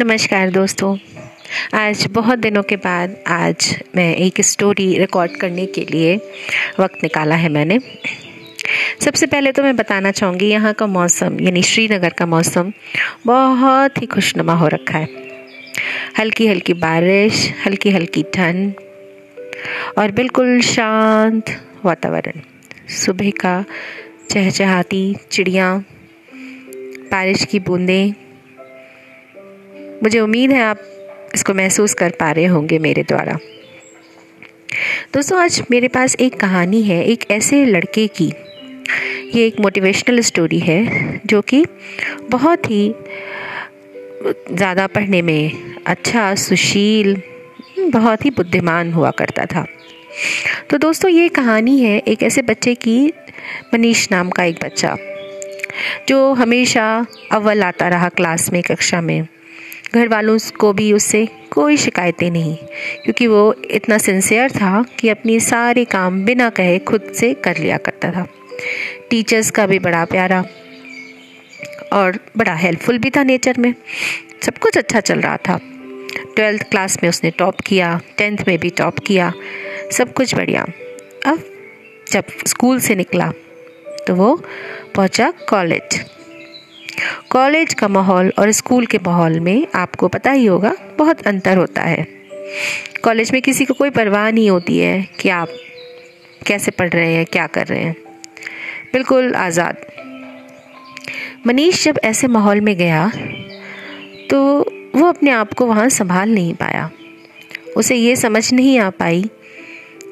नमस्कार दोस्तों। आज बहुत दिनों के बाद आज मैं एक स्टोरी रिकॉर्ड करने के लिए वक्त निकाला है मैंने। सबसे पहले तो मैं बताना चाहूँगी, यहाँ का मौसम, यानी श्रीनगर का मौसम, बहुत ही खुशनुमा हो रखा है। हल्की हल्की बारिश हल्की हल्की ठंड, और बिल्कुल शांत वातावरण। सुबह का चहचहाती चिड़िया, बारिश की बूंदें मुझे उम्मीद है आप इसको महसूस कर पा रहे होंगे मेरे द्वारा। दोस्तों, आज मेरे पास एक कहानी है, एक ऐसे लड़के की। ये एक मोटिवेशनल स्टोरी है, जो कि बहुत ही ज़्यादा पढ़ने में अच्छा सुशील, बहुत ही बुद्धिमान हुआ करता था। तो दोस्तों, ये कहानी है एक ऐसे बच्चे की, मनीष नाम का एक बच्चा, जो हमेशा अव्वल आता रहा क्लास में, कक्षा में। घर वालों को भी उससे कोई शिकायतें नहीं, क्योंकि वो इतना सिंसियर था कि अपनी सारे काम बिना कहे खुद से कर लिया करता था। टीचर्स का भी बड़ा प्यारा और बड़ा हेल्पफुल भी था नेचर में। सब कुछ अच्छा चल रहा था। ट्वेल्थ क्लास में उसने टॉप किया टेंथ में भी टॉप किया, सब कुछ बढ़िया। अब जब स्कूल से निकला तो वो पहुँचा कॉलेज कॉलेज का माहौल और स्कूल के माहौल में आपको पता ही होगा, बहुत अंतर होता है। कॉलेज में किसी को कोई परवाह नहीं होती है कि आप कैसे पढ़ रहे हैं, क्या कर रहे हैं। बिल्कुल आज़ाद। मनीष जब ऐसे माहौल में गया तो वो अपने आप को वहाँ संभाल नहीं पाया। उसे ये समझ नहीं आ पाई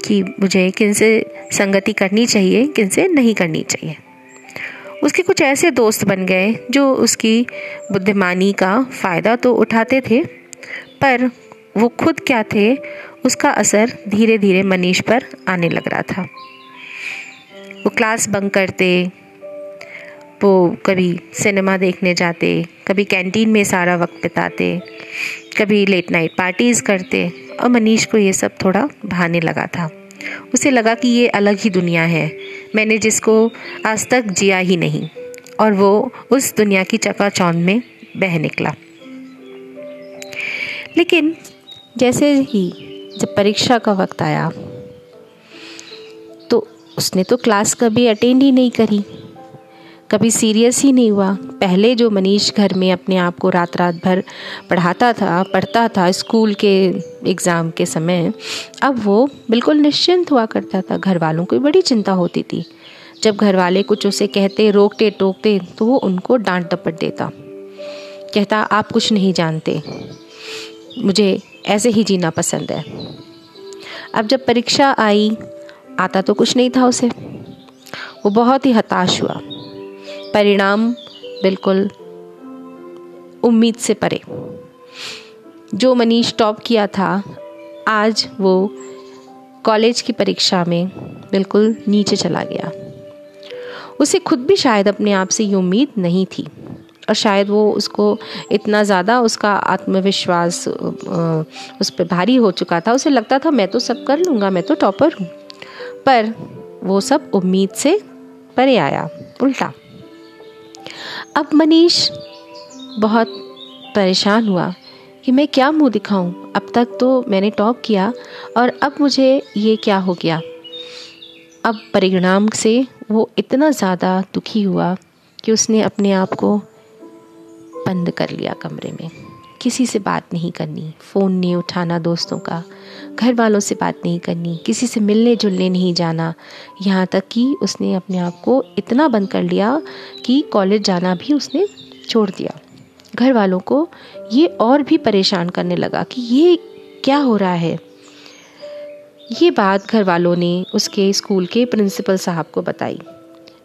कि मुझे किन से संगति करनी चाहिए किन से नहीं करनी चाहिए। उसके कुछ ऐसे दोस्त बन गए जो उसकी बुद्धिमानी का फ़ायदा तो उठाते थे, पर वो खुद क्या थे, उसका असर धीरे धीरे मनीष पर आने लग रहा था। वो क्लास बंक करते, वो कभी सिनेमा देखने जाते, कभी कैंटीन में सारा वक्त बिताते, कभी लेट नाइट पार्टीज़ करते, और मनीष को ये सब थोड़ा भाने लगा था। उसे लगा कि ये अलग ही दुनिया है। मैंने जिसको आज तक जिया ही नहीं, और वो उस दुनिया की चकाचौंध में बह निकला। लेकिन जैसे ही जब परीक्षा का वक्त आया तो उसने तो क्लास कभी अटेंड ही नहीं करी। कभी सीरियस ही नहीं हुआ। पहले जो मनीष घर में अपने आप को रात रात भर पढ़ाता था, पढ़ता था स्कूल के एग्ज़ाम के समय, अब वो बिल्कुल निश्चिंत हुआ करता था। घर वालों को बड़ी चिंता होती थी। जब घर वाले कुछ उसे कहते रोकते टोकते तो वो उनको डांट डपट देता। कहता, आप कुछ नहीं जानते। मुझे ऐसे ही जीना पसंद है। अब जब परीक्षा आई, आता तो कुछ नहीं था उसे। वो बहुत ही हताश हुआ। परिणाम बिल्कुल उम्मीद से परे। जो मनीष टॉप किया था, आज वो कॉलेज की परीक्षा में बिल्कुल नीचे चला गया। उसे खुद भी शायद अपने आप से ये उम्मीद नहीं थी और शायद वो उसको इतना ज़्यादा उसका आत्मविश्वास उस पर भारी हो चुका था। उसे लगता था, मैं तो सब कर लूँगा, मैं तो टॉपर हूँ। पर वो सब उम्मीद से परे आया, उल्टा। अब मनीष बहुत परेशान हुआ कि मैं क्या मुँह दिखाऊँ। अब तक तो मैंने टॉप किया और अब मुझे ये क्या हो गया। अब परिणाम से वो इतना ज़्यादा दुखी हुआ कि उसने अपने आप को बंद कर लिया कमरे में। किसी से बात नहीं करनी, फ़ोन नहीं उठाना दोस्तों का घर वालों से बात नहीं करनी, किसी से मिलने जुलने नहीं जाना। यहाँ तक कि उसने अपने आप को इतना बंद कर लिया कि कॉलेज जाना भी उसने छोड़ दिया। घर वालों को ये और भी परेशान करने लगा कि ये क्या हो रहा है? ये बात घर वालों ने उसके स्कूल के प्रिंसिपल साहब को बताई।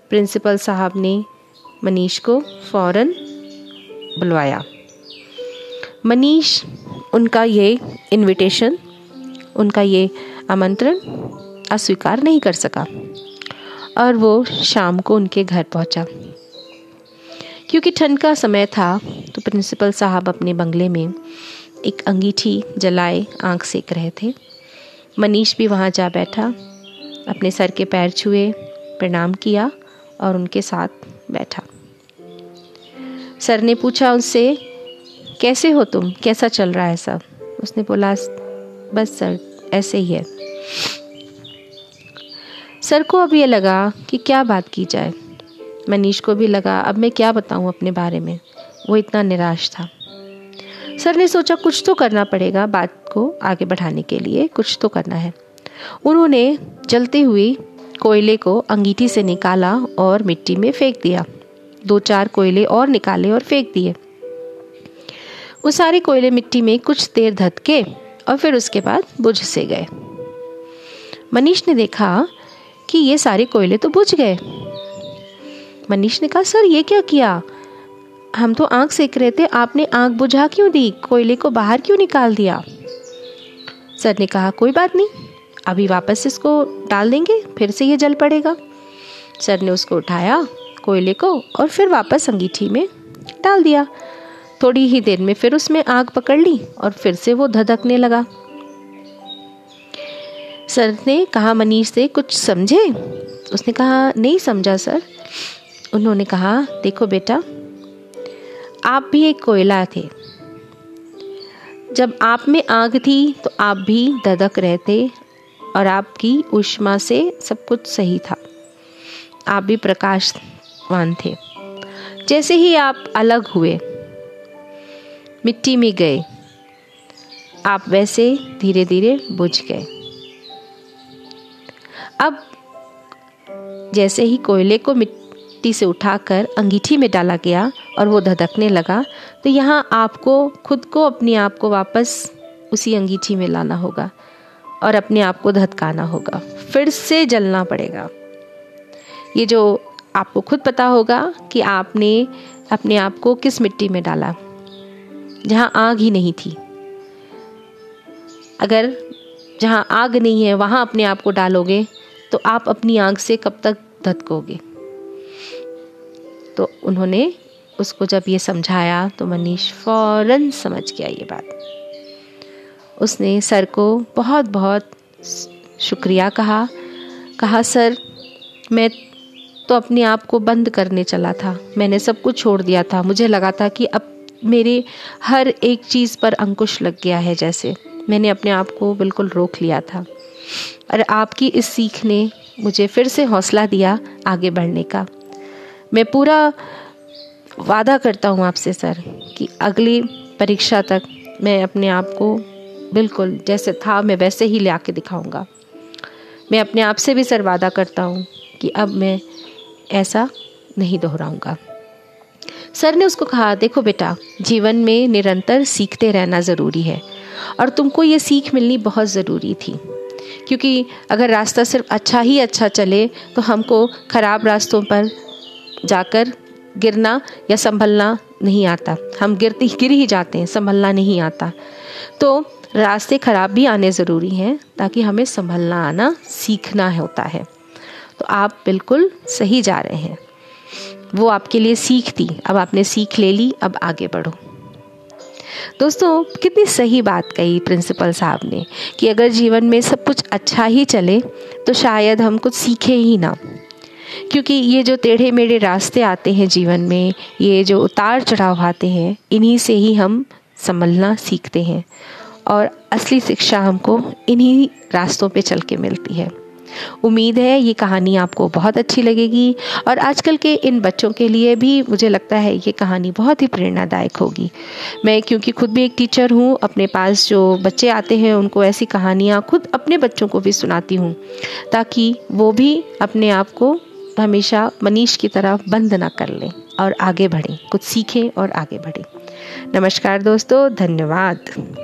प्रिंसिपल साहब ने मनीष को फ़ौरन बुलवाया। मनीष, उनका ये इनविटेशन उनका ये आमंत्रण अस्वीकार नहीं कर सका। और वो शाम को उनके घर पहुँचा। क्योंकि ठंड का समय था तो प्रिंसिपल साहब अपने बंगले में एक अंगीठी जलाए, आँख सेक रहे थे। मनीष भी वहाँ जा बैठा, अपने सर के पैर छुए, प्रणाम किया और उनके साथ बैठा। सर ने पूछा उनसे कैसे हो तुम? कैसा चल रहा है सब? उसने बोला, बस सर, ऐसे ही है। सर को अब ये लगा कि क्या बात की जाए। मनीष को भी लगा, अब मैं क्या बताऊँ अपने बारे में? वो इतना निराश था। सर ने सोचा, कुछ तो करना पड़ेगा बात को आगे बढ़ाने के लिए, कुछ तो करना है। उन्होंने जलती हुई कोयले को अंगीठी से निकाला और मिट्टी में फेंक दिया। दो चार कोयले और निकाले और फेंक दिए। वो सारे कोयले मिट्टी में कुछ देर धतके और फिर उसके बाद बुझ से गए। मनीष ने देखा कि ये सारे कोयले तो बुझ गए। मनीष ने कहा, सर, ये क्या किया? हम तो आँख सेक रहे थे। आपने आँख बुझा क्यों दी? कोयले को बाहर क्यों निकाल दिया? सर ने कहा, कोई बात नहीं। अभी वापस इसको डाल देंगे, फिर से ये जल पड़ेगा। सर ने उसको उठाया कोयले को और फिर वापस अंगीठी में डाल दिया। थोड़ी ही देर में फिर उसमें आग पकड़ ली और फिर से वो धधकने लगा। सर ने कहा, मनीष से, कुछ समझे? उसने कहा, नहीं समझा, सर। उन्होंने कहा, देखो बेटा, आप भी एक कोयला थे। जब आप में आग थी तो आप भी धधक रहे थे और आपकी उष्मा से सब कुछ सही था। आप भी प्रकाशवान थे। जैसे ही आप अलग हुए मिट्टी में गए। आप वैसे धीरे धीरे बुझ गए। अब जैसे ही कोयले को मिट्टी से उठाकर अंगीठी में डाला गया और वो धधकने लगा तो यहाँ आपको, खुद को अपने आप को वापस उसी अंगीठी में लाना होगा और अपने आप को धधकाना होगा। फिर से जलना पड़ेगा। ये जो आपको खुद पता होगा कि आपने अपने आप को किस मिट्टी में डाला। जहाँ आग ही नहीं थी। अगर जहाँ आग नहीं है, वहाँ अपने आप को डालोगे तो आप अपनी आग से कब तक धतकोगे तो उन्होंने उसको जब ये समझाया तो मनीष फ़ौरन समझ गया ये बात। उसने सर को बहुत बहुत शुक्रिया कहा। कहा, सर, मैं तो अपने आप को बंद करने चला था। मैंने सब कुछ छोड़ दिया था। मुझे लगा था कि अब मेरे हर एक चीज़ पर अंकुश लग गया है जैसे। मैंने अपने आप को बिल्कुल रोक लिया था। और आपकी इस सीख ने मुझे फिर से हौसला दिया आगे बढ़ने का। मैं पूरा वादा करता हूँ आपसे, सर, कि अगली परीक्षा तक मैं अपने आप को बिल्कुल जैसे था, मैं वैसे ही ले आके दिखाऊँगा। मैं अपने आप से भी, सर, वादा करता हूँ कि अब मैं ऐसा नहीं दोहराऊँगा। सर ने उसको कहा, देखो बेटा, जीवन में निरंतर सीखते रहना ज़रूरी है और तुमको ये सीख मिलनी बहुत ज़रूरी थी। क्योंकि अगर रास्ता सिर्फ़ अच्छा ही अच्छा चले तो हमको ख़राब रास्तों पर जाकर गिरना या संभलना नहीं आता। हम गिरते गिर ही जाते हैं, संभलना नहीं आता। तो रास्ते ख़राब भी आने ज़रूरी हैं, ताकि हमें संभलना, आना सीखना होता है। तो आप बिल्कुल सही जा रहे हैं। वो आपके लिए सीख थी अब आपने सीख ले ली, अब आगे बढ़ो। दोस्तों, कितनी सही बात कही प्रिंसिपल साहब ने कि अगर जीवन में सब कुछ अच्छा ही चले तो शायद हम कुछ सीखे ही ना। क्योंकि ये जो टेढ़े मेढ़े रास्ते आते हैं जीवन में, ये जो उतार चढ़ाव आते हैं, इन्हीं से ही हम संभलना सीखते हैं। और असली शिक्षा हमको इन्हीं रास्तों पे चल के मिलती है। उम्मीद है, ये कहानी आपको बहुत अच्छी लगेगी और आजकल के इन बच्चों के लिए भी मुझे लगता है ये कहानी बहुत ही प्रेरणादायक होगी। मैं क्योंकि खुद भी एक टीचर हूँ, अपने पास जो बच्चे आते हैं, उनको ऐसी कहानियाँ खुद अपने बच्चों को भी सुनाती हूँ, ताकि वो भी अपने आप को हमेशा मनीष की तरह बंद ना कर लें और आगे बढ़ें, कुछ सीखें और आगे बढ़ें। नमस्कार दोस्तों, धन्यवाद।